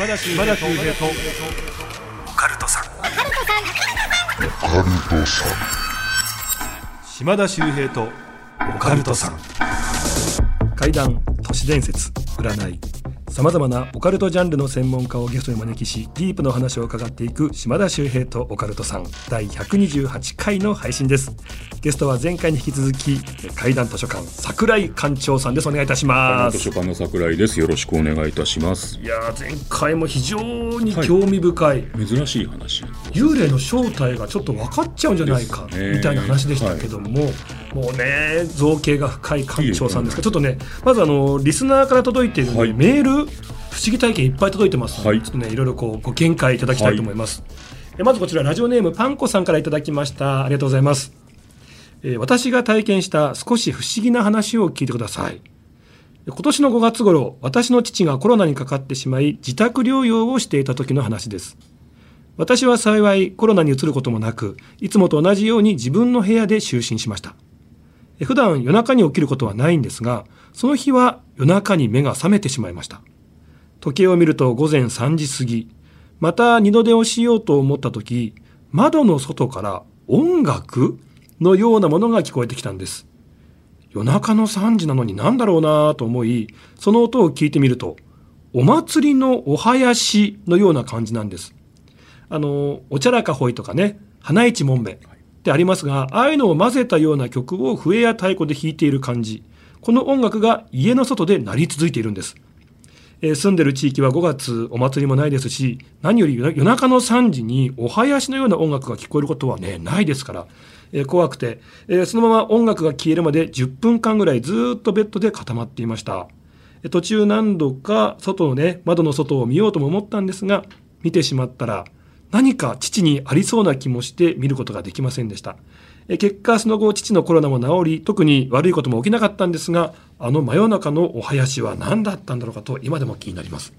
島田秀平とオカルトさん島田秀平とオカルトさん怪談都市伝説占いさまざまなオカルトジャンルの専門家をゲストにお招きしディープの話を伺っていく島田秀平とオカルトさん。第128回の配信です。ゲストは前回に引き続き怪談図書館桜井館長さんです。お願いいたします。図書館の桜井です。よろしくお願いいたします。いや前回も非常に興味深い、はい、珍しい話幽霊の正体がちょっと分かっちゃうんじゃないか、ね、みたいな話でしたけども、はい、もうね造形が深い館長さんですがちょっとねまずあのリスナーから届いている、はい、メール不思議体験いっぱい届いてます。ので、はい、ちょっとねいろいろこうご見解いただきたいと思います、はい、まずこちらラジオネームパンコさんからいただきました。ありがとうございます、えー、私が体験した少し不思議な話を聞いてください。今年の5月頃私の父がコロナにかかってしまい自宅療養をしていた時の話です。私は幸いコロナにうつることもなくいつもと同じように自分の部屋で就寝しました。普段夜中に起きることはないんですがその日は夜中に目が覚めてしまいました時計を見ると午前3時過ぎ、また二度寝をしようと思った時、窓の外から音楽のようなものが聞こえてきたんです。夜中の3時なのに何だろうなと思い、その音を聞いてみると、お祭りのお囃子のような感じなんです。あの、おちゃらかほいとかね、花市もんべってありますが、ああいうのを混ぜたような曲を笛や太鼓で弾いている感じ。この音楽が家の外で鳴り続いているんです。えー、住んでる地域は5月お祭りもないですし何より夜中の3時にお囃子のような音楽が聞こえることはねないですから、えー、怖くて、えー、そのまま音楽が消えるまで10分間ぐらいずっとベッドで固まっていました。途中何度か外のね窓の外を見ようとも思ったんですが見てしまったら何か父にありそうな気もして見ることができませんでした。結果その後父のコロナも治り特に悪いことも起きなかったんですがあの真夜中のお囃子は何だったんだろうかと今でも気になります。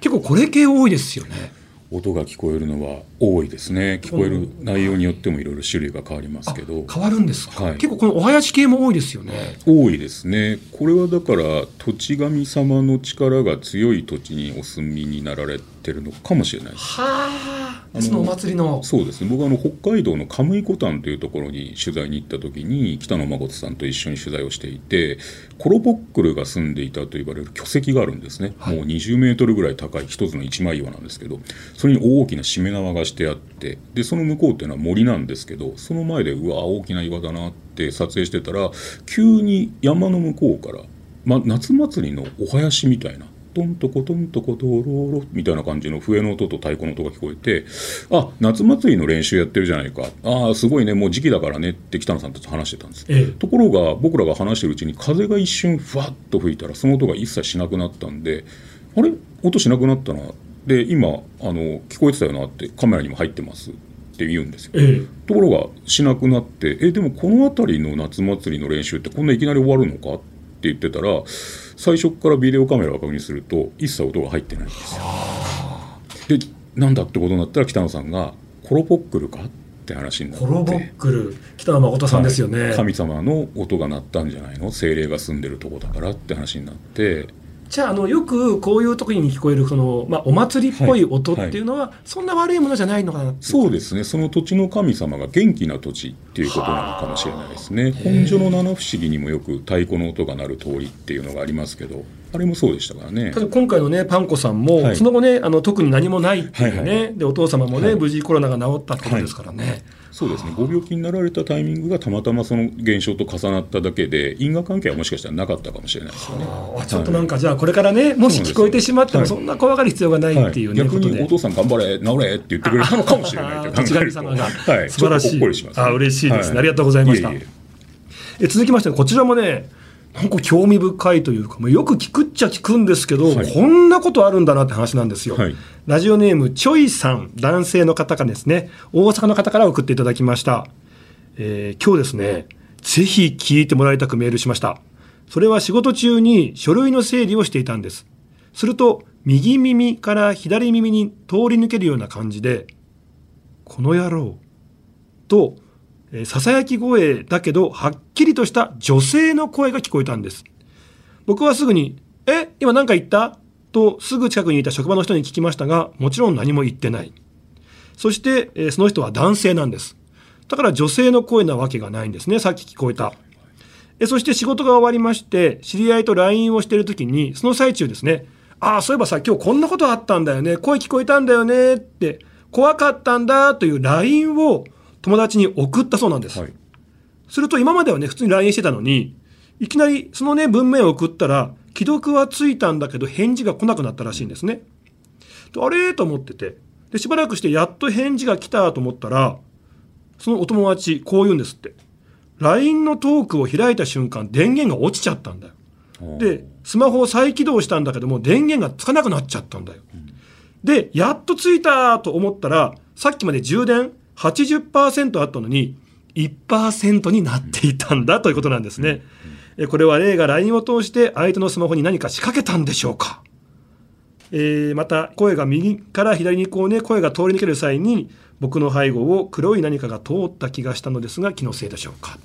結構これ系多いですよね。音が聞こえるのは多いですね。聞こえる内容によってもいろいろ種類が変わりますけど。変わるんですか、はい、結構このお囃子系も多いですよね。多いですね。これはだから土地神様の力が強い土地にお住みになられてるのかもしれないはあそのお祭りの。そうですね。僕はあの北海道のカムイコタンというところに取材に行った時に北野誠さんと一緒に取材をしていてコロボックルが住んでいたと言われる巨石があるんですね、はい、もう20メートルぐらい高い一つの一枚岩なんですけどそれに大きなしめ縄がしてあってでその向こうっていうのは森なんですけどその前でうわ大きな岩だなって撮影してたら急に山の向こうから、ま、夏祭りのお囃子みたいなトントコトントコトロロみたいな感じの笛の音と太鼓の音が聞こえてあ夏祭りの練習やってるじゃないかああすごいねもう時期だからねって北野さんたち話してたんです、ええ、ところが僕らが話してるうちに風が一瞬ふわっと吹いたらその音が一切しなくなったんであれ音しなくなったなで今あの聞こえてたよなってカメラにも入ってますって言うんですよ、ええ、ところがしなくなってえでもこの辺りの夏祭りの練習ってこんないきなり終わるのかって言ってたら最初からビデオカメラを確認すると一切音が入ってないんですよ。でなんだってことになったら北野さんが「コロポックルか?」って話になって。コロボックル。北野誠さんですよね、はい、神様の音が鳴ったんじゃないの？精霊が住んでるとこだからって話になってじゃああのよくこういう時に聞こえるその、まあ、お祭りっぽい音っていうのは、そんな悪いものじゃないのかなそうですね。その土地の神様が元気な土地っていうことなのかもしれないですね。本所の七不思議にもよく太鼓の音が鳴る通りっていうのがありますけどあれもそうでしたからね。今回のねパンコさんも、はい、その後ねあの特に何もないっていうね、はいはい、でお父様もね、はい、無事コロナが治ったってことですからね、そうですね。ご病気になられたタイミングがたまたまその現象と重なっただけで因果関係はもしかしたらなかったかもしれないですよね。ちょっとなんかじゃあこれからねもし聞こえてしまってもそんな怖がる必要がないっていうね、はい、逆にお父さん頑張れ治れって言ってくれたのかもしれないと考えるとはい、素晴らしいしあ嬉しいです。ね、ありがとうございました。え続きましてこちらもねなんか興味深いというか、よく聞くっちゃ聞くんですけど、はい、こんなことあるんだなって話なんですよ。はい、ラジオネーム、チョイさん、男性の方からですね、大阪の方から送っていただきました。えー、今日ですね、ぜひ聞いてもらいたくメールしました。それは仕事中に書類の整理をしていたんです。すると、右耳から左耳に通り抜けるような感じで、この野郎とえー、ささやき声だけど、はっきりとした女性の声が聞こえたんです。僕はすぐに、え、今何か言った？とすぐ近くにいた職場の人に聞きましたが、もちろん何も言ってない。そして、え、その人は男性なんです。だから女性の声なわけがないんですね。さっき聞こえた。えそして仕事が終わりまして、知り合いと LINE をしているときに、その最中ですね、ああ、そういえばさ、今日こんなことあったんだよね、声聞こえたんだよねって、怖かったんだという LINE を友達に送ったそうなんです。はい、すると今まではね、普通に LINE してたのに、いきなりそのね、文面を送ったら、既読はついたんだけど返事が来なくなったらしいんですね。あれと思ってて、で、しばらくしてやっと返事が来たと思ったら、そのお友達、こう言うんですって。LINE のトークを開いた瞬間、電源が落ちちゃったんだよ。で、スマホを再起動したんだけども、電源がつかなくなっちゃったんだよ。で、やっとついたと思ったら、さっきまで充電80%あったのに、1%になっていたんだということなんですね。これは A が LINE を通して相手のスマホに何か仕掛けたんでしょうか。えー、また、声が右から左にこうね、声が通り抜ける際に、僕の背後を黒い何かが通った気がしたのですが気のせいでしょうか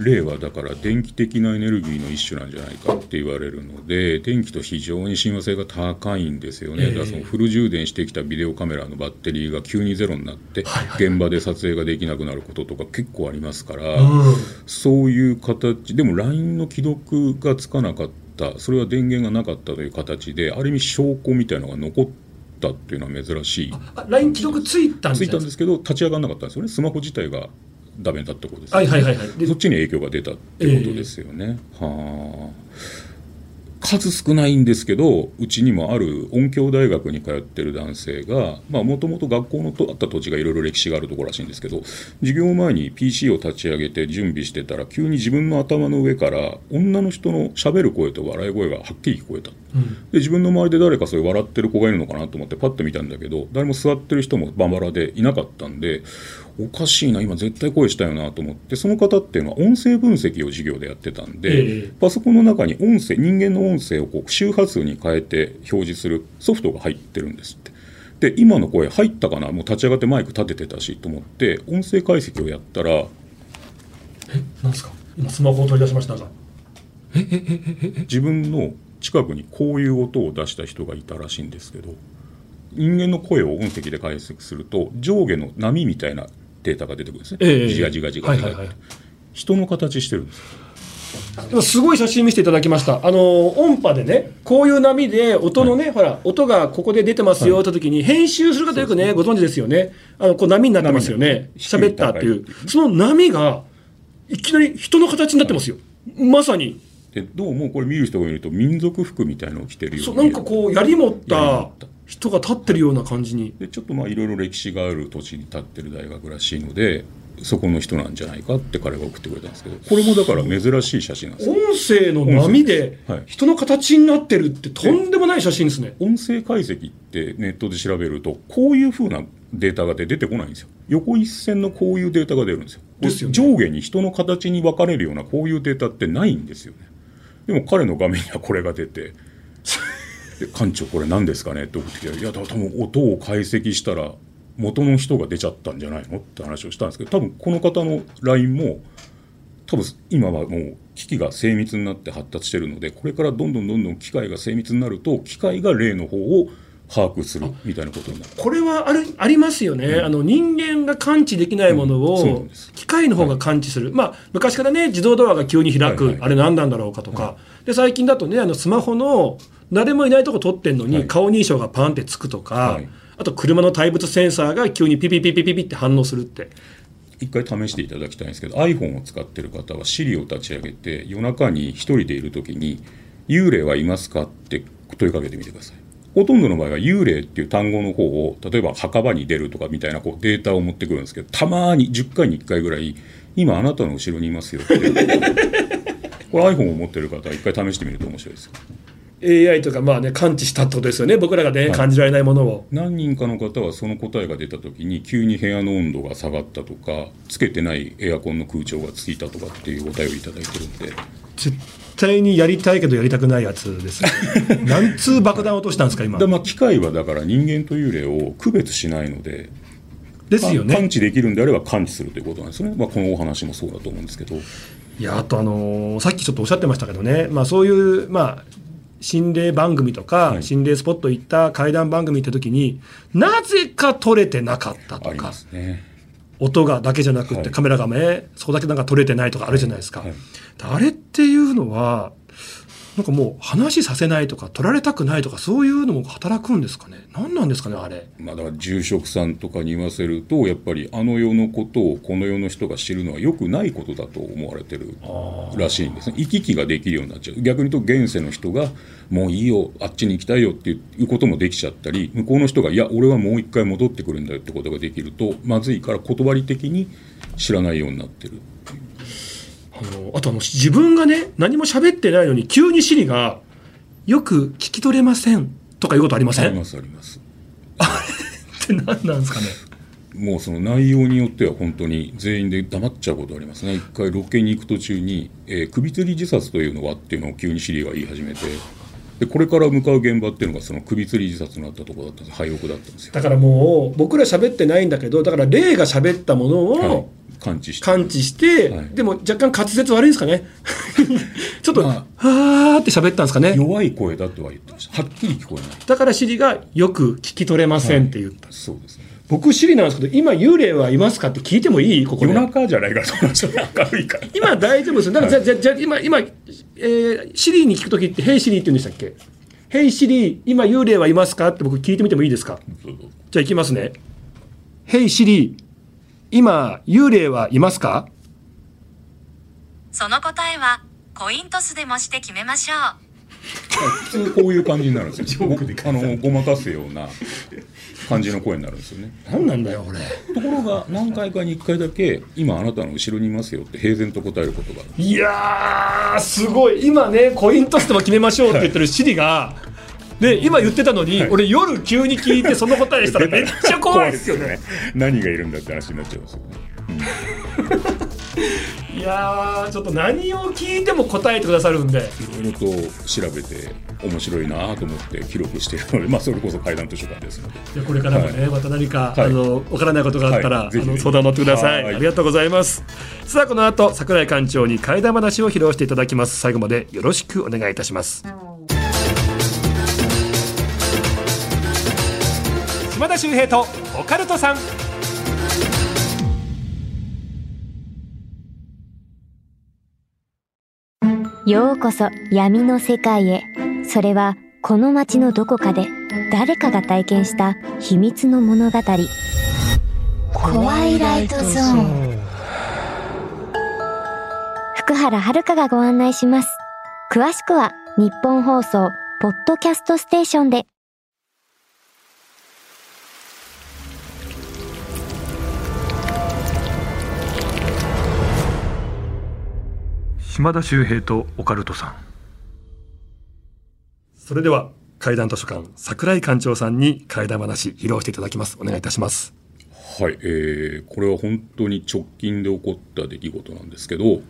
例はだから電気的なエネルギーの一種なんじゃないかって言われるので電気と非常に親和性が高いんですよね、えー、だからそのフル充電してきたビデオカメラのバッテリーが急にゼロになって、現場で撮影ができなくなることとか結構ありますから、うん、そういう形でも LINE の既読がつかなかったそれは電源がなかったという形である意味証拠みたいなのが残ってったっていうのは珍しい。LINE 既読ついたんついたんですけど立ち上がらなかったんですよね。スマホ自体がダメだったことです、ね、はいはいはい、はい、そっちに影響が出たってことですよね、えー、はあ。数少ないんですけどうちにもある音響大学に通ってる男性がもともと学校のとあった土地がいろいろ歴史があるところらしいんですけど授業前に PC を立ち上げて準備してたら急に自分の頭の上から女の人のしゃべる声と笑い声がはっきり聞こえた、うん、で自分の周りで誰かそういう笑ってる子がいるのかなと思ってパッと見たんだけど誰も座ってる人もまばらでいなかったんでおかしいな今絶対声したよなと思ってその方っていうのは音声分析を授業でやってたんで、ええ、パソコンの中に音声人間の音声をこう周波数に変えて表示するソフトが入ってるんですって。で今の声入ったかなもう立ち上がってマイク立ててたしと思って音声解析をやったらえなんですか？今スマホを取り出しましたが。ええええ自分の近くにこういう音を出した人がいたらしいんですけど人間の声を音声で解析すると上下の波みたいなデータが出てくるんですね、えー、ジガジガジガジガ、はいはいはい、人の形してるんですすごい写真見せていただきました。あの、音波でね、こういう波で音のね、はい、ほら、音がここで出てますよって時に、編集する方よくね、ご存知ですよね。あの、こう波になってますよね。喋ったっていう。その波が、いきなり人の形になってますよ。まさに。で、どうもこれ見る人がいると、民族服みたいのを着てるような。なんかこう、槍持った人が立ってるような感じに。でちょっとまあいろいろ歴史がある土地に立ってる大学らしいのでそこの人なんじゃないかって彼が送ってくれたんですけどこれもだから珍しい写真なんです音声の波で人の形になってるってとんでもない写真ですね。音声解析ってネットで調べるとこういうふうなデータが出てこないんですよ。横一線のこういうデータが出るんですよ。ですよ、ね、上下に人の形に分かれるようなこういうデータってないんですよね。でも彼の画面にはこれが出てで館長これ何ですかね？って送ってきていや多分音を解析したら元の人が出ちゃったんじゃないの？って話をしたんですけど多分この方の LINE も多分今はもう機器が精密になって発達してるのでこれからどんどんどんどん機械が精密になると機械が例の方を把握するみたいなことになる。これはあるありますよね、うん、あの人間が感知できないものを機械の方が感知する、はい、まあ、昔からね自動ドアが急に開く、はいはい、あれ何なんだろうかとか、はい、で最近だとねあのスマホの誰もいないとこ撮ってんのに、顔認証がパンってつくとか、はい、あと車の対物センサーが急にピピピピピピって反応するって。一回試していただきたいんですけど iPhone を使ってる方は Siri を立ち上げて夜中に1人でいる時に「幽霊はいますか?」って問いかけてみてくださいほとんどの場合は幽霊っていう単語の方を例えば墓場に出るとかみたいなこうデータを持ってくるんですけどたまに10回に1回ぐらい今あなたの後ろにいますよってこれ iPhone を持ってる方は一回試してみると面白いですよ。AI とかまあね感知したってことですよね。僕らがね、はい、感じられないものを。何人かの方はその答えが出た時に急に部屋の温度が下がったとかつけてないエアコンの空調がついたとかっていうお便りいただいてるんで。絶対にやりたいけどやりたくないやつです何通 爆弾落としたんですか今。まあ機械はだから人間と幽霊を区別しないのでですよね。感知できるんであれば感知するということなんですね、まあ、このお話もそうだと思うんですけど。いやあとあのー、さっきちょっとおっしゃってましたけどね、まあ、そういう、まあ、心霊番組とか、はい、心霊スポット行った怪談番組行った時になぜか撮れてなかったとか、ね、音がだけじゃなくて、カメラがねそこだけなんか撮れてないとかあるじゃないですか、あれっていうのはなんかもう話させないとか取られたくないとかそういうのも働くんですかね？何なんですかねあれ、まあ、だから住職さんとかに言わせるとやっぱりあの世のことをこの世の人が知るのはよくないことだと思われてるらしいんですね。行き来ができるようになっちゃう。逆に言うと現世の人がもういいよあっちに行きたいよっていうこともできちゃったり向こうの人がいや俺はもう一回戻ってくるんだよってことができるとまずいから断り的に知らないようになってるあのあとあの自分がね何も喋ってないのに急にシリが「よく聞き取れません」とかいうことありません？ありますあります。あれ？って何なんですかね？もうその内容によっては本当に全員で黙っちゃうことありますね。一回ロケに行く途中に、えー、首吊り自殺というのはっていうのを急にシリが言い始めてでこれから向かう現場っていうのがその首吊り自殺になったところだったんです廃屋だったんですよ。だからもう僕ら喋ってないんだけどだから霊が喋ったものを、はい。感知して。感知して、はい、でも若干滑舌悪いんですかね。ちょっと、まあ、はーって喋ったんですかね。弱い声だとは言ってました。はっきり聞こえない。だからシリがよく聞き取れませんって言った、はい、そうですね僕シリなんですけど今幽霊はいますかって聞いてもいい？ここ夜中じゃないからそんな明るいから。今大丈夫です。だから、はい、じゃじゃ今今、えー、シリに聞く時って「ヘイシリ」って言うんでしたっけ「ヘイシリ今幽霊はいますか?」って僕聞いてみてもいいですか？じゃあいきますね「ヘイシリ今、幽霊はいますか？その答えは、コイントスでもして決めましょう。普通こういう感じになるんですよ。あのごまかすような感じの声になるんですよね。何なんだよこれ。ところが何回かに1回だけ今あなたの後ろにいますよって平然と答えることがある。いやすごい今ねコイントスでも決めましょうって言ってるシリが。で今言ってたのに、はい、俺夜急に聞いてその答えしたらめっちゃ怖いですよね何がいるんだって話になっちゃいますよね、うん、いやちょっと何を聞いても答えてくださるんで。いろいろと調べて面白いなと思って記録しているので、まあ、それこそ階段図書館ですので。これからもね、はい、また何か、はい、あの分からないことがあったら、はい、あの相談乗ってください。ありがとうございます。さあこの後櫻井館長に怪談話を披露していただきます。最後までよろしくお願いいたします、島田秀平とオカルトさんようこそ闇の世界へ。それはこの街のどこかで誰かが体験した秘密の物語。怖いライトゾーン。福原遥がご案内します。詳しくは日本放送ポッドキャストステーションで島田秀平とオカルトさん。それでは怪談図書館桜井館長さんに怪談話披露していただきます。お願いいたします。はい、えー、これは本当に直近で起こった出来事なんですけど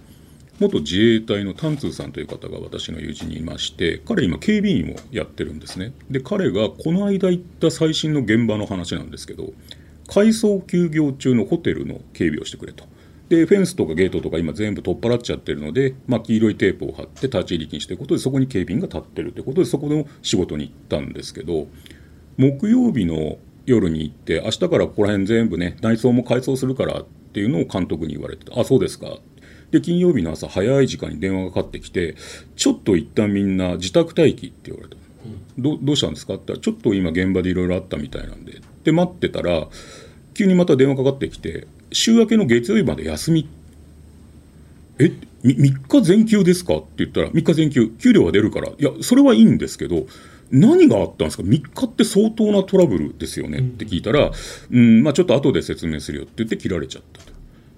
元自衛隊の丹通さんという方が私の友人にいまして彼今警備員をやってるんですね。で彼がこの間行った最新の現場の話なんですけど改装休業中のホテルの警備をしてくれとでフェンスとかゲートとか今全部取っ払っちゃってるので、まあ、黄色いテープを貼って立ち入り禁止ということでそこに警備員が立ってるということでそこの仕事に行ったんですけど木曜日の夜に行って明日からここら辺全部ね内装も改装するからっていうのを監督に言われてあそうですか。で金曜日の朝早い時間に電話がかかってきてちょっと一旦みんな自宅待機って言われた、うん、どどうしたんですか？って言ったらちょっと今現場でいろいろあったみたいなんで。で待ってたら急にまた電話かかってきて週明けの月曜日まで休み。え3日全休ですか？って言ったら3日全休。給料が出るから。いやそれはいいんですけど何があったんですか？3日って相当なトラブルですよね？って聞いたら、うん、まあ、ちょっと後で説明するよって言って切られちゃったと。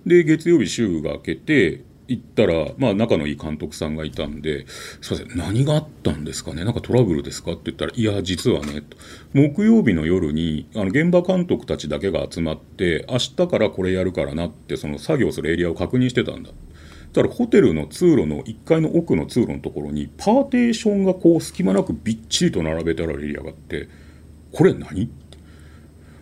で月曜日週が明けて行ったら、まあ、仲のいい監督さんがいたんで、すみません、何があったんですかね、なんかトラブルですか？って言ったら、いや、実はね、木曜日の夜に、あの現場監督たちだけが集まって、明日からこれやるからなって、その作業するエリアを確認してたんだ。だからホテルの通路の1階の奥の通路のところに、パーテーションがこう隙間なくびっちりと並べてあるエリアがあって、これ何？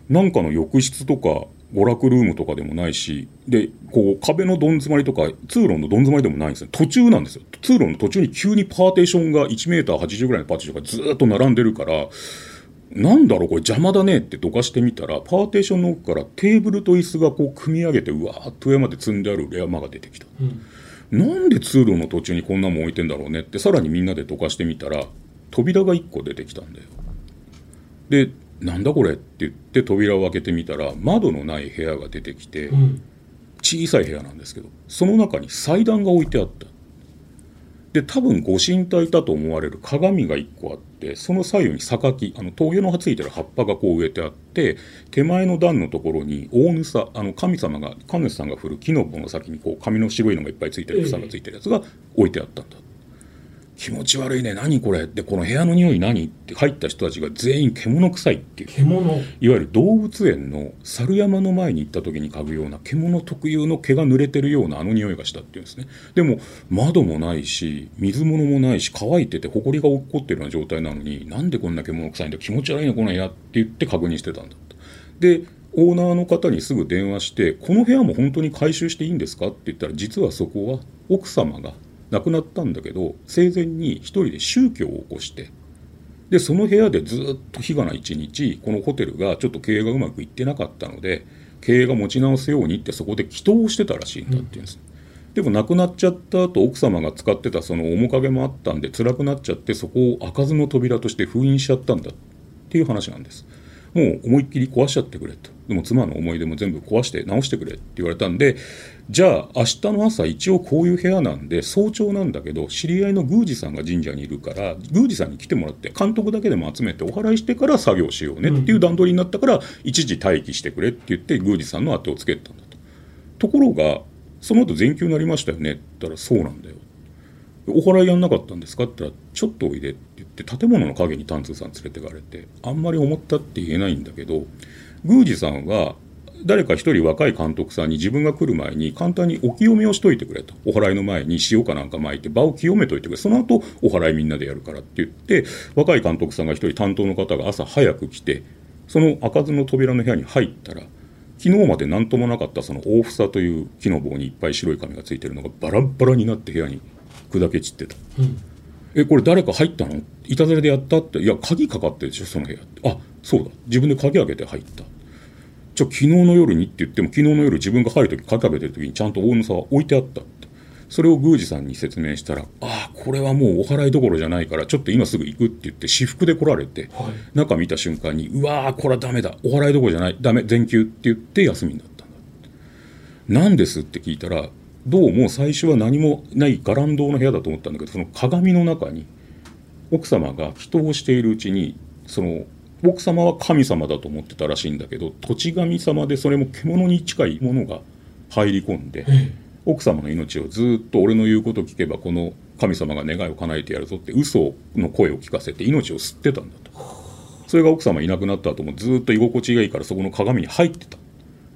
なんかの浴室とか娯楽ルームとかでもないしでこう壁のどん詰まりとか通路のどん詰まりでもないんですよ。途中なんですよ。通路の途中に急にパーテーションが1メーター80ぐらいのパーテーションがずっと並んでるからなんだろうこれ邪魔だねってどかしてみたらパーテーションの奥からテーブルと椅子がこう組み上げてうわーっと上まで積んであるレアマが出てきた、うん、なんで通路の途中にこんなもん置いてんだろうねってさらにみんなでどかしてみたら扉が1個出てきたんだよ。でなんだこれ？って言って扉を開けてみたら窓のない部屋が出てきて、うん、小さい部屋なんですけどその中に祭壇が置いてあった。で多分ご神体だと思われる鏡が1個あってその左右に榊あの峠の葉ついてる葉っぱがこう植えてあって手前の段のところに大草あの神様が神主さんが振る木の棒の先にこう紙の白いのがいっぱいついてる草がついてるやつが置いてあったんだ気持ち悪いね。何これ？ってこの部屋の匂い何？って入った人たちが全員獣臭いっていう。獣？いわゆる動物園の猿山の前に行った時に嗅ぐような獣特有の毛が濡れてるようなあの匂いがしたっていうんですね。でも窓もないし水物もないし乾いてて埃が落っこってるような状態なのになんでこんな獣臭いんだ気持ち悪いねこの部屋。って言って確認してたんだでオーナーの方にすぐ電話して「この部屋も本当に回収していいんですか?」って言ったら実はそこは奥様が亡くなったんだけど生前に一人で宗教を起こしてでその部屋でずっと日がな一日このホテルがちょっと経営がうまくいってなかったので経営が持ち直すようにってそこで祈祷をしてたらしいんだっていうんです、うん、でも亡くなっちゃった後奥様が使ってたその面影もあったんで辛くなっちゃってそこを開かずの扉として封印しちゃったんだっていう話なんですもう思いっきり壊しちゃってくれと。でも妻の思い出も全部壊して直してくれって言われたんでじゃあ明日の朝一応こういう部屋なんで早朝なんだけど知り合いの宮司さんが神社にいるから宮司さんに来てもらって監督だけでも集めてお祓いしてから作業しようねっていう段取りになったから、一時待機してくれって言って宮司さんの後をつけたんだと。ところがその後全休になりましたよねって言ったらそうなんだよ。お祓いやんなかったんですかって言ったらちょっとおいでって言って建物の陰に丹通さん連れてかれてあんまり思ったって言えないんだけど宮司さんは誰か一人若い監督さんに自分が来る前に簡単にお清めをしといてくれと。お祓いの前に塩かなんか巻いて場を清めといてくれ。その後お祓いみんなでやるからって言って若い監督さんが一人担当の方が朝早く来てその開かずの扉の部屋に入ったら昨日まで何ともなかったその大房という木の棒にいっぱい白い紙がついてるのがバラバラになって部屋に砕け散ってた。うん。えこれ誰か入ったの？いたずらでやったって。いや鍵かかってるでしょその部屋。あそうだ。自分で鍵開けて入った。じゃあ昨日の夜にって言っても昨日の夜自分が入る時鍵かけてる時にちゃんと大野さんは置いてあったって。それを宮司さんに説明したら「ああこれはもうお祓いどころじゃないからちょっと今すぐ行く」って言って私服で来られて、はい、中見た瞬間に「うわーこれはダメだ。お祓いどころじゃない。ダメ全休」って言って休みになったんだ何ですって聞いたらどうも最初は何もない伽藍堂の部屋だと思ったんだけどその鏡の中に奥様が祈祷しているうちにその奥様は神様だと思ってたらしいんだけど土地神様でそれも獣に近いものが入り込んで、奥様の命をずっと俺の言うこと聞けばこの神様が願いを叶えてやるぞって嘘の声を聞かせて命を吸ってたんだと。それが奥様いなくなった後もずっと居心地がいいからそこの鏡に入ってた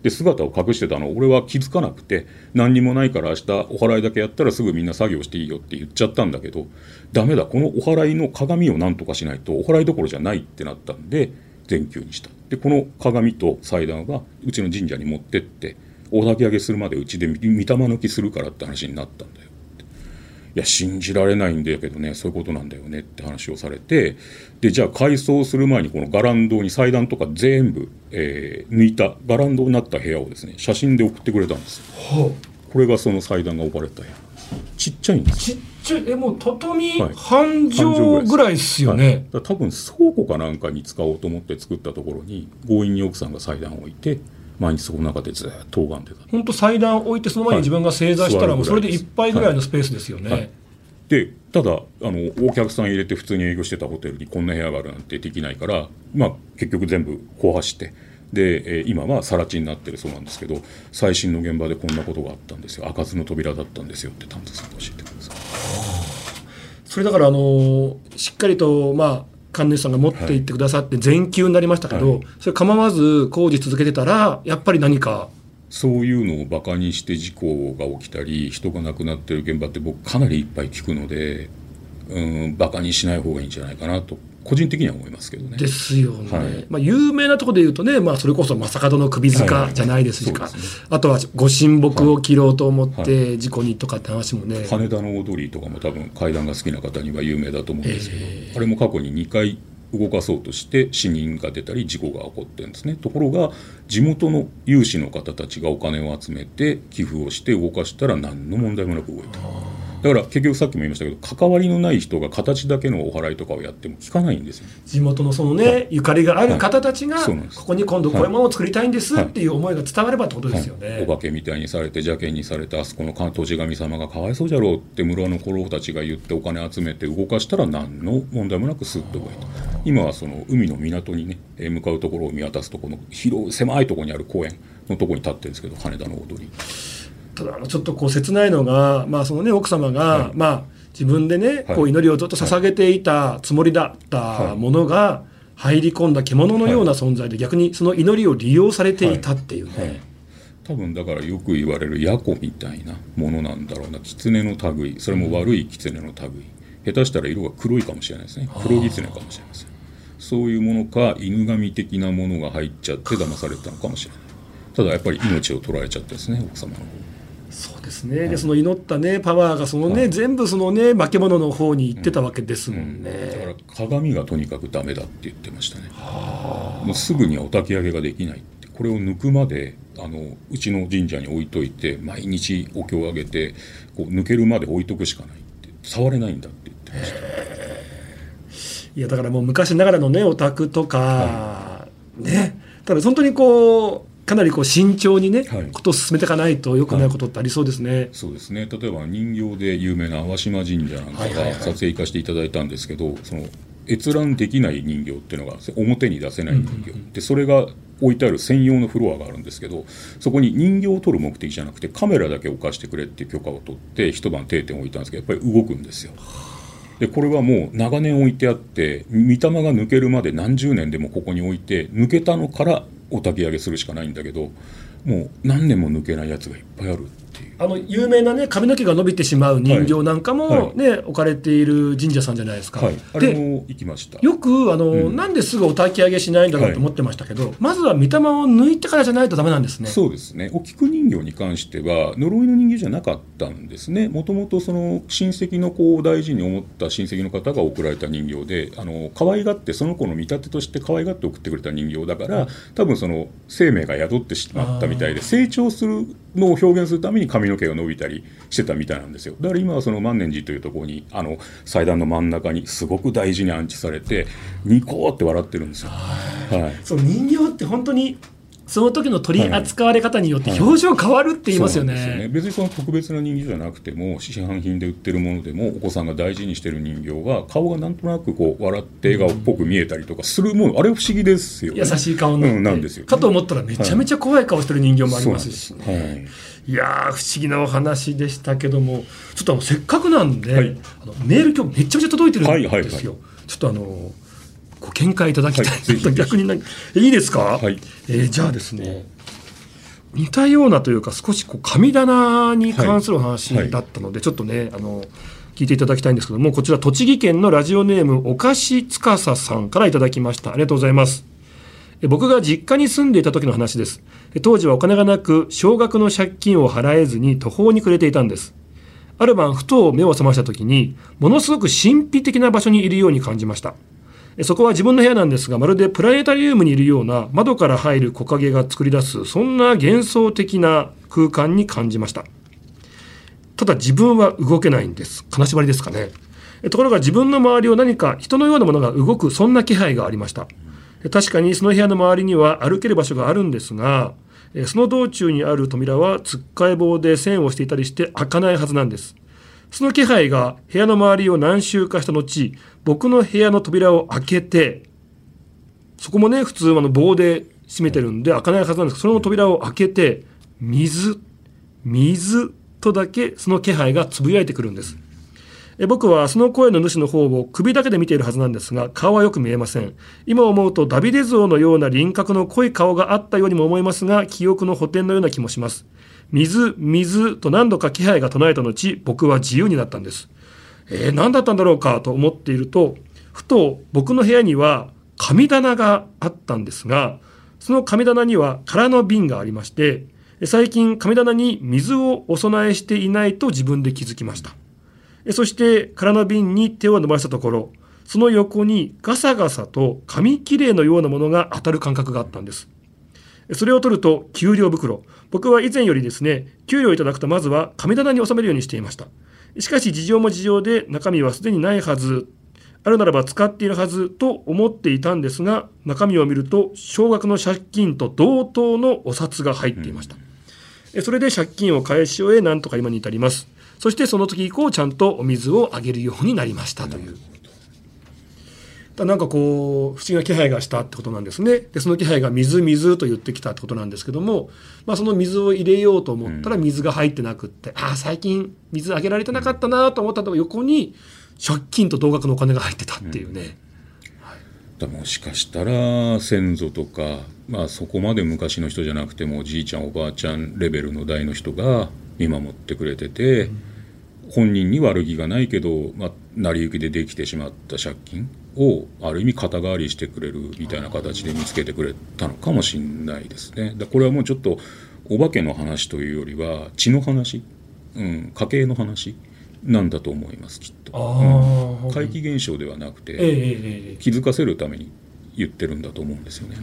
で姿を隠してたの。俺は気づかなくて何にもないから明日お祓いだけやったらすぐみんな作業していいよって言っちゃったんだけどダメだ。このお祓いの鏡を何とかしないとお祓いどころじゃないってなったんで全休にした。でこの鏡と祭壇はうちの神社に持ってってお焚き上げするまでうちで御霊抜きするからって話になったんだよ。いや信じられないんだけどねそういうことなんだよねって話をされてでじゃあ改装する前にこの伽藍堂に祭壇とか全部、えー、抜いた伽藍堂になった部屋をですね写真で送ってくれたんですはあ、これがその祭壇が置かれた部屋。ちっちゃいんですちっちゃいえもう畳半畳ぐらいですよね、はい、多分倉庫かなんかに使おうと思って作ったところに強引に奥さんが祭壇を置いて毎日そこの中でずっと拝んでた。本当祭壇置いてその前に自分が正座したらもうそれでいっぱいぐらいのスペースですよね、はい。はい、でただあのお客さん入れて普通に営業してたホテルにこんな部屋があるなんてできないから、まあ、結局全部壊してで、えー、今は更地になってるそうなんですけど最新の現場でこんなことがあったんですよ。開かずの扉だったんですよって担当さんが教えてください。それだからあのしっかりとまあ神主さんが持っていってくださって全休になりましたけど、はい、それ構わず工事続けてたらやっぱり何か。そういうのをバカにして事故が起きたり人が亡くなってる現場って僕かなりいっぱい聞くのでうんバカにしない方がいいんじゃないかなと個人的には思いますけどね。ですよね。はい。まあ、有名なところで言うとね、まあ、それこそ正門の首塚じゃないですか、はい。そうですあとはご神木を切ろうと思って事故にとかって話もね、羽田の踊りとかも多分階段が好きな方には有名だと思うんですけど、あれも過去に2回動かそうとして死人が出たり事故が起こってるんですね。ところが地元の有志の方たちがお金を集めて寄付をして動かしたら何の問題もなく動いただから結局さっきも言いましたけど関わりのない人が形だけのお祓いとかをやっても効かないんですよ。地元のそのね、ゆかりがある方たちが、はい。ここに今度こういうものを作りたいんですっていう思いが伝わればってことですよね。はい。お化けみたいにされて邪険にされてあそこの関東地神様がかわいそうじゃろうって村の子たちが言ってお金集めて動かしたら何の問題もなくスッと動いた。今はその海の港にねえー向かうところを見渡すとこの広い狭いところにある公園のところに立ってるんですけど羽田の踊りただあのちょっとこう切ないのが、まあそのね、奥様が、はい。まあ、自分でね、はい。こう祈りをずっと捧げていたつもりだったものが入り込んだ獣のような存在で、逆にその祈りを利用されていたっていうね、はい。多分だからよく言われるヤコみたいなものなんだろうな。狐の類。それも悪い狐の類。下手したら色が黒いかもしれないですね。黒狐かもしれません。そういうものか犬神的なものが入っちゃって騙されたのかもしれない。ただやっぱり命を取られちゃったですね奥様の方そうですね、でその祈ったねパワーがそのね、全部そのね化け物の方に行ってたわけですもんだかね。ら鏡がとにかくダメだって言ってましたね。もうすぐにはお焚き上げができないって。これを抜くまであのうちの神社に置いといて毎日お経をあげてこう抜けるまで置いとくしかないって。触れないんだって言ってました。いやだからもう昔ながらのねオタクとか、ね。ただ本当にこうかなりこう慎重にね、はい。ことを進めていかないとよくないことってありそうですね。そうですね。例えば人形で有名な淡島神社なんかはいはいはい。が撮影行かせていただいたんですけど、その閲覧できない人形っていうのが表に出せない人形、でそれが置いてある専用のフロアがあるんですけどそこに人形を撮る目的じゃなくてカメラだけ置かしてくれっていう許可を取って一晩定点置いたんですけどやっぱり動くんですよ。でこれはもう長年置いてあって御霊が抜けるまで何十年でもここに置いて抜けたのからお焚き上げするしかないんだけどもう何年も抜けないやつがいっぱいあるっていう。あの有名なね髪の毛が伸びてしまう人形なんかもはいはいね、置かれている神社さんじゃないですか。はい、あれでも行きました。よくあの、うんなんですぐお焚き上げしないんだろうと思ってましたけど、まずは御霊を抜いてからじゃないとダメなんですね。そうですねお菊人形に関しては呪いの人形じゃなかったんですねもともとその親戚の子を大事に思った親戚の方が送られた人形であの可愛がってその子の見立てとして可愛がって送ってくれた人形だから多分その生命が宿ってしまったみたいみたいで成長するのを表現するために髪の毛が伸びたりしてたみたいなんですよだから今はその万年寺というところにあの祭壇の真ん中にすごく大事に安置されてニコーって笑ってるんですよ。はいそう人形って本当にその時の取り扱われ方によって表情変わるって言いますよね。そうなんです別にその特別な人形じゃなくても市販品で売ってるものでもお子さんが大事にしてる人形は顔がなんとなくこう笑って笑顔っぽく見えたりとかするもの、あれ不思議ですよね。優しい顔の、うん、なんですよ。かと思ったらめちゃめちゃ怖い顔してる人形もありますし、そうなんですいやー不思議なお話でしたけどもちょっとあのせっかくなんで、はい。あのメール今日めちゃめちゃ届いてるんですよ、はいはいはい。ちょっとあのご見解いただきたい、はい逆に何いいですか、はい。えーじゃあですね似たようなというか少しこう神棚に関するお話はいだったので、ちょっとねあの聞いていただきたいんですけどもこちら栃木県のラジオネームおかしつかささんからいただきました。ありがとうございます。え僕が実家に住んでいた時の話です。え当時はお金がなく少額の借金を払えずに途方に暮れていたんです。ある晩ふと目を覚ました時にものすごく神秘的な場所にいるように感じました。えそこは自分の部屋なんですがまるでプラネタリウムにいるような窓から入る木陰が作り出すそんな幻想的な空間に感じました。ただ自分は動けないんです。金縛りですかね。ところが自分の周りを何か人のようなものが動くそんな気配がありました。確かにその部屋の周りには歩ける場所があるんですがその道中にある扉はつっかえ棒で線をしていたりして開かないはずなんです。その気配が部屋の周りを何周かした後僕の部屋の扉を開けてそこもね普通あの棒で閉めてるんで開かないはずなんですけどその扉を開けて水水とだけその気配がつぶやいてくるんです。え僕はその声の主の方を首だけで見ているはずなんですが顔はよく見えません。今思うとダビデ像のような輪郭の濃い顔があったようにも思いますが記憶の補填のような気もします。水水と何度か気配が唱えた後僕は自由になったんです。えー何だったんだろうかと思っているとふと僕の部屋には神棚があったんですがその神棚には空の瓶がありまして最近神棚に水をお供えしていないと自分で気づきました。そして空の瓶に手を伸ばしたところその横にガサガサと紙切れのようなものが当たる感覚があったんです。それを取ると給料袋。僕は以前よりですね給料をいただくとまずは神棚に収めるようにしていました。しかし事情も事情で中身はすでにないはず。あるならば使っているはずと思っていたんですが中身を見ると少額の借金と同等のお札が入っていました、うん、それで借金を返し終えなんとか今に至ります。そしてその時以降ちゃんとお水をあげるようになりましたという。だなんかこう不思議な気配がしたってことなんですね。でその気配が水水と言ってきたってことなんですけども、まあ、その水を入れようと思ったら水が入ってなくって、うん、ああ最近水あげられてなかったなと思ったと横に借金と同額のお金が入ってたっていうね。うん、もしかしたら先祖とか、まあ、そこまで昔の人じゃなくてもおじいちゃんおばあちゃんレベルの代の人が見守ってくれてて、うん、本人に悪気がないけど、まあ、成り行きでできてしまった借金をある意味肩代わりしてくれるみたいな形で見つけてくれたのかもしれないですね。だこれはもうちょっとお化けの話というよりは血の話、うん、家計の話なんだと思いますきっと、うん、怪奇現象ではなくて、えー、気づかせるために言ってるんだと思うんですよね。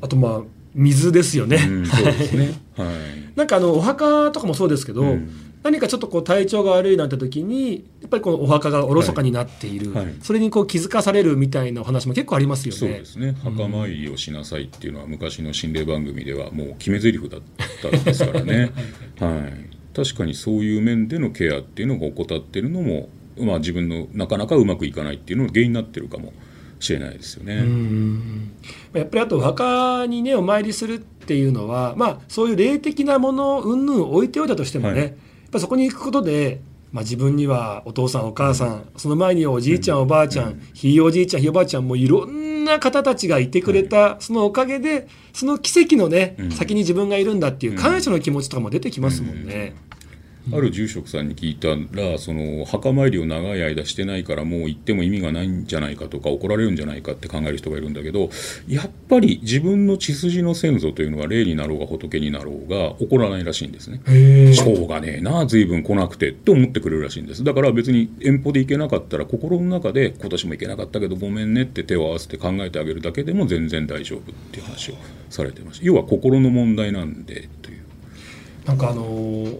あとまあ水ですよね。うん、そうですね。はい。なんかあのお墓とかもそうですけど、うん、何かちょっとこう体調が悪いなんて時にやっぱりこのお墓がおろそかになっている、はいはい、それにこう気づかされるみたいなお話も結構ありますよね。そうですね。墓参りをしなさいっていうのは昔の心霊番組ではもう決め台詞だったんですからね。はい。確かにそういう面でのケアっていうのが怠ってるのも、まあ、自分のなかなかうまくいかないっていうのが原因になってるかもしれないですよね。やっぱりあとお墓にねお参りするっていうのは、まあ、そういう霊的なもの云々置いておいたとしてもね、はい、やっぱそこに行くことでまあ、自分にはお父さんお母さんその前におじいちゃんおばあちゃんひいおじいちゃんひいおばあちゃんもいろんな方たちがいてくれたそのおかげでその奇跡のね先に自分がいるんだっていう感謝の気持ちとかも出てきますもんね。ある住職さんに聞いたらその墓参りを長い間してないからもう行っても意味がないんじゃないかとか怒られるんじゃないかって考える人がいるんだけどやっぱり自分の血筋の先祖というのは霊になろうが仏になろうが怒らないらしいんですね。しょうがねえな随分来なくてって思ってくれるらしいんです。だから別に遠方で行けなかったら心の中で今年も行けなかったけどごめんねって手を合わせて考えてあげるだけでも全然大丈夫っていう話をされてました要は心の問題なんでというなんかあの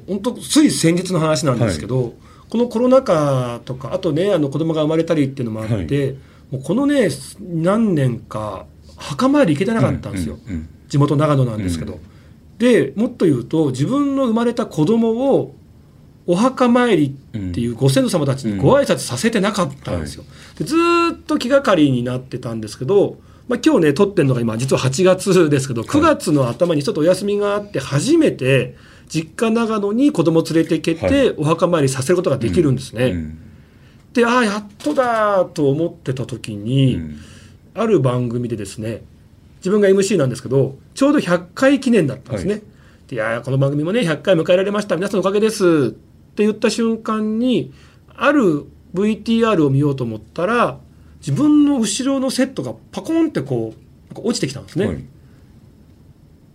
本当つい先日の話なんですけど、はい、このコロナ禍とかあとねあの子供が生まれたりっていうのもあって、はい、もうこのね何年か墓参り行けてなかったんですよ、うんうんうん、地元長野なんですけど、うん、でもっと言うと自分の生まれた子供をお墓参りっていうご先祖様たちにご挨拶させてなかったんですよ。でずっと気がかりになってたんですけどまあ、今日ね撮ってるのが今実は8月ですけど9月の頭にちょっとお休みがあって初めて実家長野に子供連れて行けてお墓参りさせることができるんですね。はいうん、でああやっとだと思ってた時に、うん、ある番組でですね自分が MC なんですけどちょうど100回記念だったんですね。はい、でいやこの番組もね100回迎えられました。皆さんのおかげです。って言った瞬間にある VTR を見ようと思ったら自分の後ろのセットがパコンってこう落ちてきたんですね。はい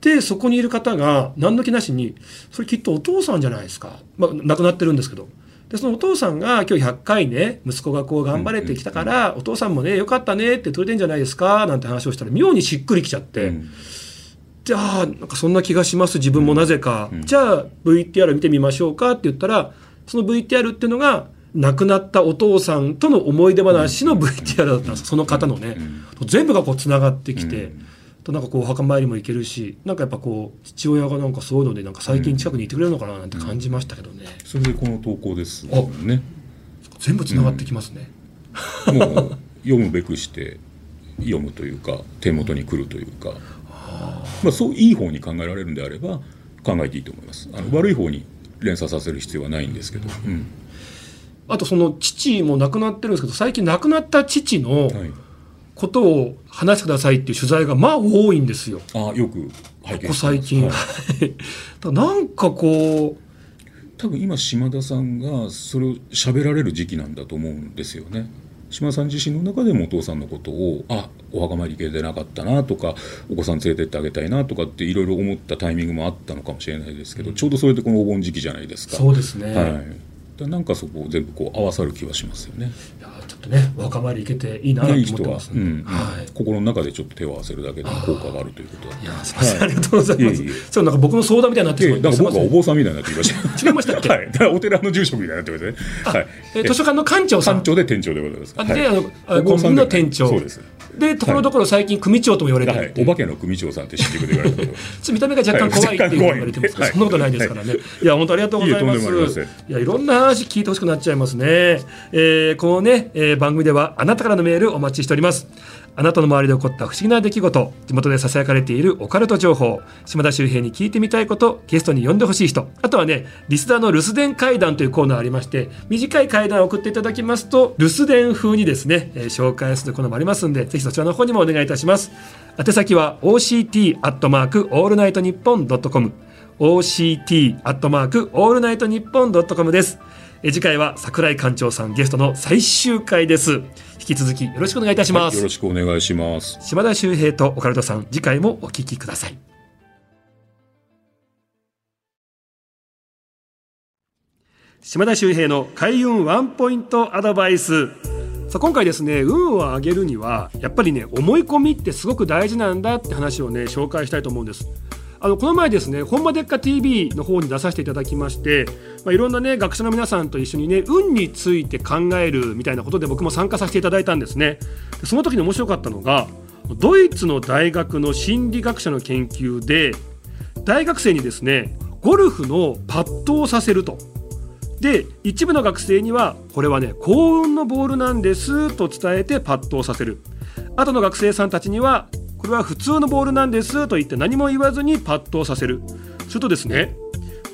でそこにいる方が何の気なしに「それきっとお父さんじゃないですか」まあ、亡くなってるんですけど。でそのお父さんが今日100回ね息子がこう頑張れてきたから、お父さんもねよかったねって取れてんじゃないですかなんて話をしたら妙にしっくりきちゃって、うん、じゃあなんかそんな気がします自分もなぜか、うん、じゃあ VTR 見てみましょうかって言ったらその VTR っていうのが亡くなったお父さんとの思い出話の VTR だったんですその方のね、全部がこうつながってきて。となんかこうお墓参りも行けるしなんかやっぱこう父親がなんかそういうのでなんか最近近くにいてくれるのかななんて感じましたけどね、それでこの投稿ですね。全部つながってきますね、うん、もう読むべくして読むというか手元に来るというか。まあ、そういい方に考えられるんであれば考えていいと思います。あの悪い方に連鎖させる必要はないんですけど、うん、あとその父も亡くなってるんですけど最近亡くなった父の、はいことを話してくださいっていう取材がまあ多いんですよ。あよく拝見ここ最近。はい、なんかこう多分今島田さんがそれを喋られる時期なんだと思うんですよね。島さん自身の中でもお父さんのことをあお墓参り行けてなかったなとかお子さん連れてってあげたいなとかっていろいろ思ったタイミングもあったのかもしれないですけど、ちょうどそれでこのお盆時期じゃないですか。そうですね、はいなんかそこ全部こう合わさる気はしますよね。いやちょっとね若参り行けていいなと思ってます、ね、うんはい、心の中でちょっと手を合わせるだけで効果があるということいやすみません、はい、ありがとうございます。いえいえそうなんか僕の相談みたいになってか僕はお坊さんみたいになってきました。違いましたっけ？はい、だからお寺の住職みたいになってますね。はい。え図書館の館長さん。館長で店長でございます。で、あのコンビニの店長。そうです。でところどころ最近組長とも言われて、はい、お化けの組長さんって新宿で言われたけど。見た目が若干怖いって言われてますけど、そんなことないですからね、いや本当ありがとうございます。いやいろんな話聞いてほしくなっちゃいますね、えー、このね、えー、番組ではあなたからのメールお待ちしておりますあなたの周りで起こった不思議な出来事地元でささやかれているオカルト情報島田周平に聞いてみたいことゲストに呼んでほしい人。あとはねリスナーの留守電怪談というコーナーありまして短い怪談を送っていただきますと留守電風にですね、えー、紹介するコーナーもありますんでぜひそちらの方にもお願いいたします。宛先は OCT アットマークオールナイトニッポンドットコム。OCT アットマークオールナイトニッポンドットコムです。次回は桜井館長さんゲストの最終回です。引き続きよろしくお願いいたします、はい、よろしくお願いします。島田秀平とオカルトさん次回もお聞きください。島田秀平の開運ワンポイントアドバイス。さあ今回ですね運を上げるにはやっぱりね思い込みってすごく大事なんだって話をね紹介したいと思うんですあのこの前ですね「本場でっか TV」の方に出させていただきまして、まあ、いろんなね学者の皆さんと一緒にね運について考えるみたいなことで僕も参加させていただいたんですね。その時に面白かったのがドイツの大学の心理学者の研究で大学生にですねゴルフのパットをさせると。で一部の学生にはこれはね幸運のボールなんですと伝えてパットをさせる。後の学生さんたちにはこれは普通のボールなんですと言って何も言わずにパットをさせる。するとですね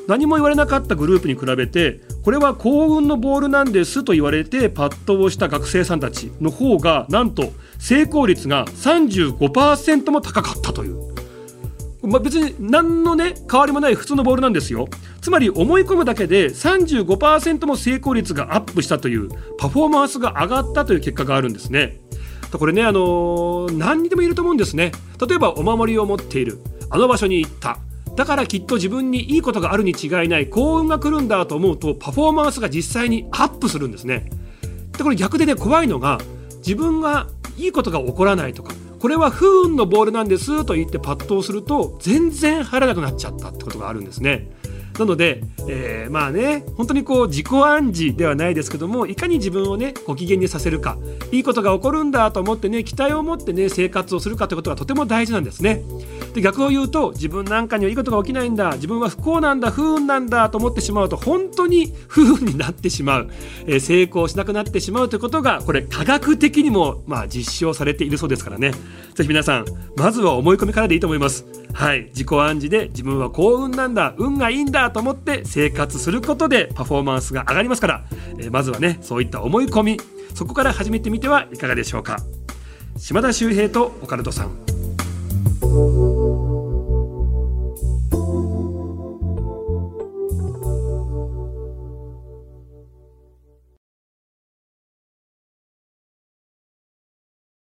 何も言われなかったグループに比べてこれは幸運のボールなんですと言われてパットをした学生さんたちの方がなんと成功率が35%も高かったという。まあ、別に何のね変わりもない普通のボールなんですよ。つまり思い込むだけで35%も成功率がアップしたというパフォーマンスが上がったという結果があるんですね。これね、あのー、何にでもいると思うんですね。例えばお守りを持っている。あの場所に行った。だからきっと自分にいいことがあるに違いない。幸運が来るんだと思うとパフォーマンスが実際にアップするんですね。でこれ逆でね怖いのが自分がいいことが起こらないとかこれは不運のボールなんですと言ってパッとすると全然入らなくなっちゃったってことがあるんですね。なので、えー、まあね本当にこう自己暗示ではないですけどもいかに自分をねご機嫌にさせるかいいことが起こるんだと思ってね期待を持ってね生活をするかということがとても大事なんですね。で逆を言うと自分なんかにはいいことが起きないんだ自分は不幸なんだ不運なんだと思ってしまうと本当に不運になってしまう、えー、成功しなくなってしまうということがこれ科学的にもまあ実証されているそうですからねぜひ皆さんまずは思い込みからでいいと思います。はい。自己暗示で自分は幸運なんだ運がいいんだと思って生活することでパフォーマンスが上がりますから、えー、まずはねそういった思い込み。そこから始めてみてはいかがでしょうか。島田秀平とオカルトさん。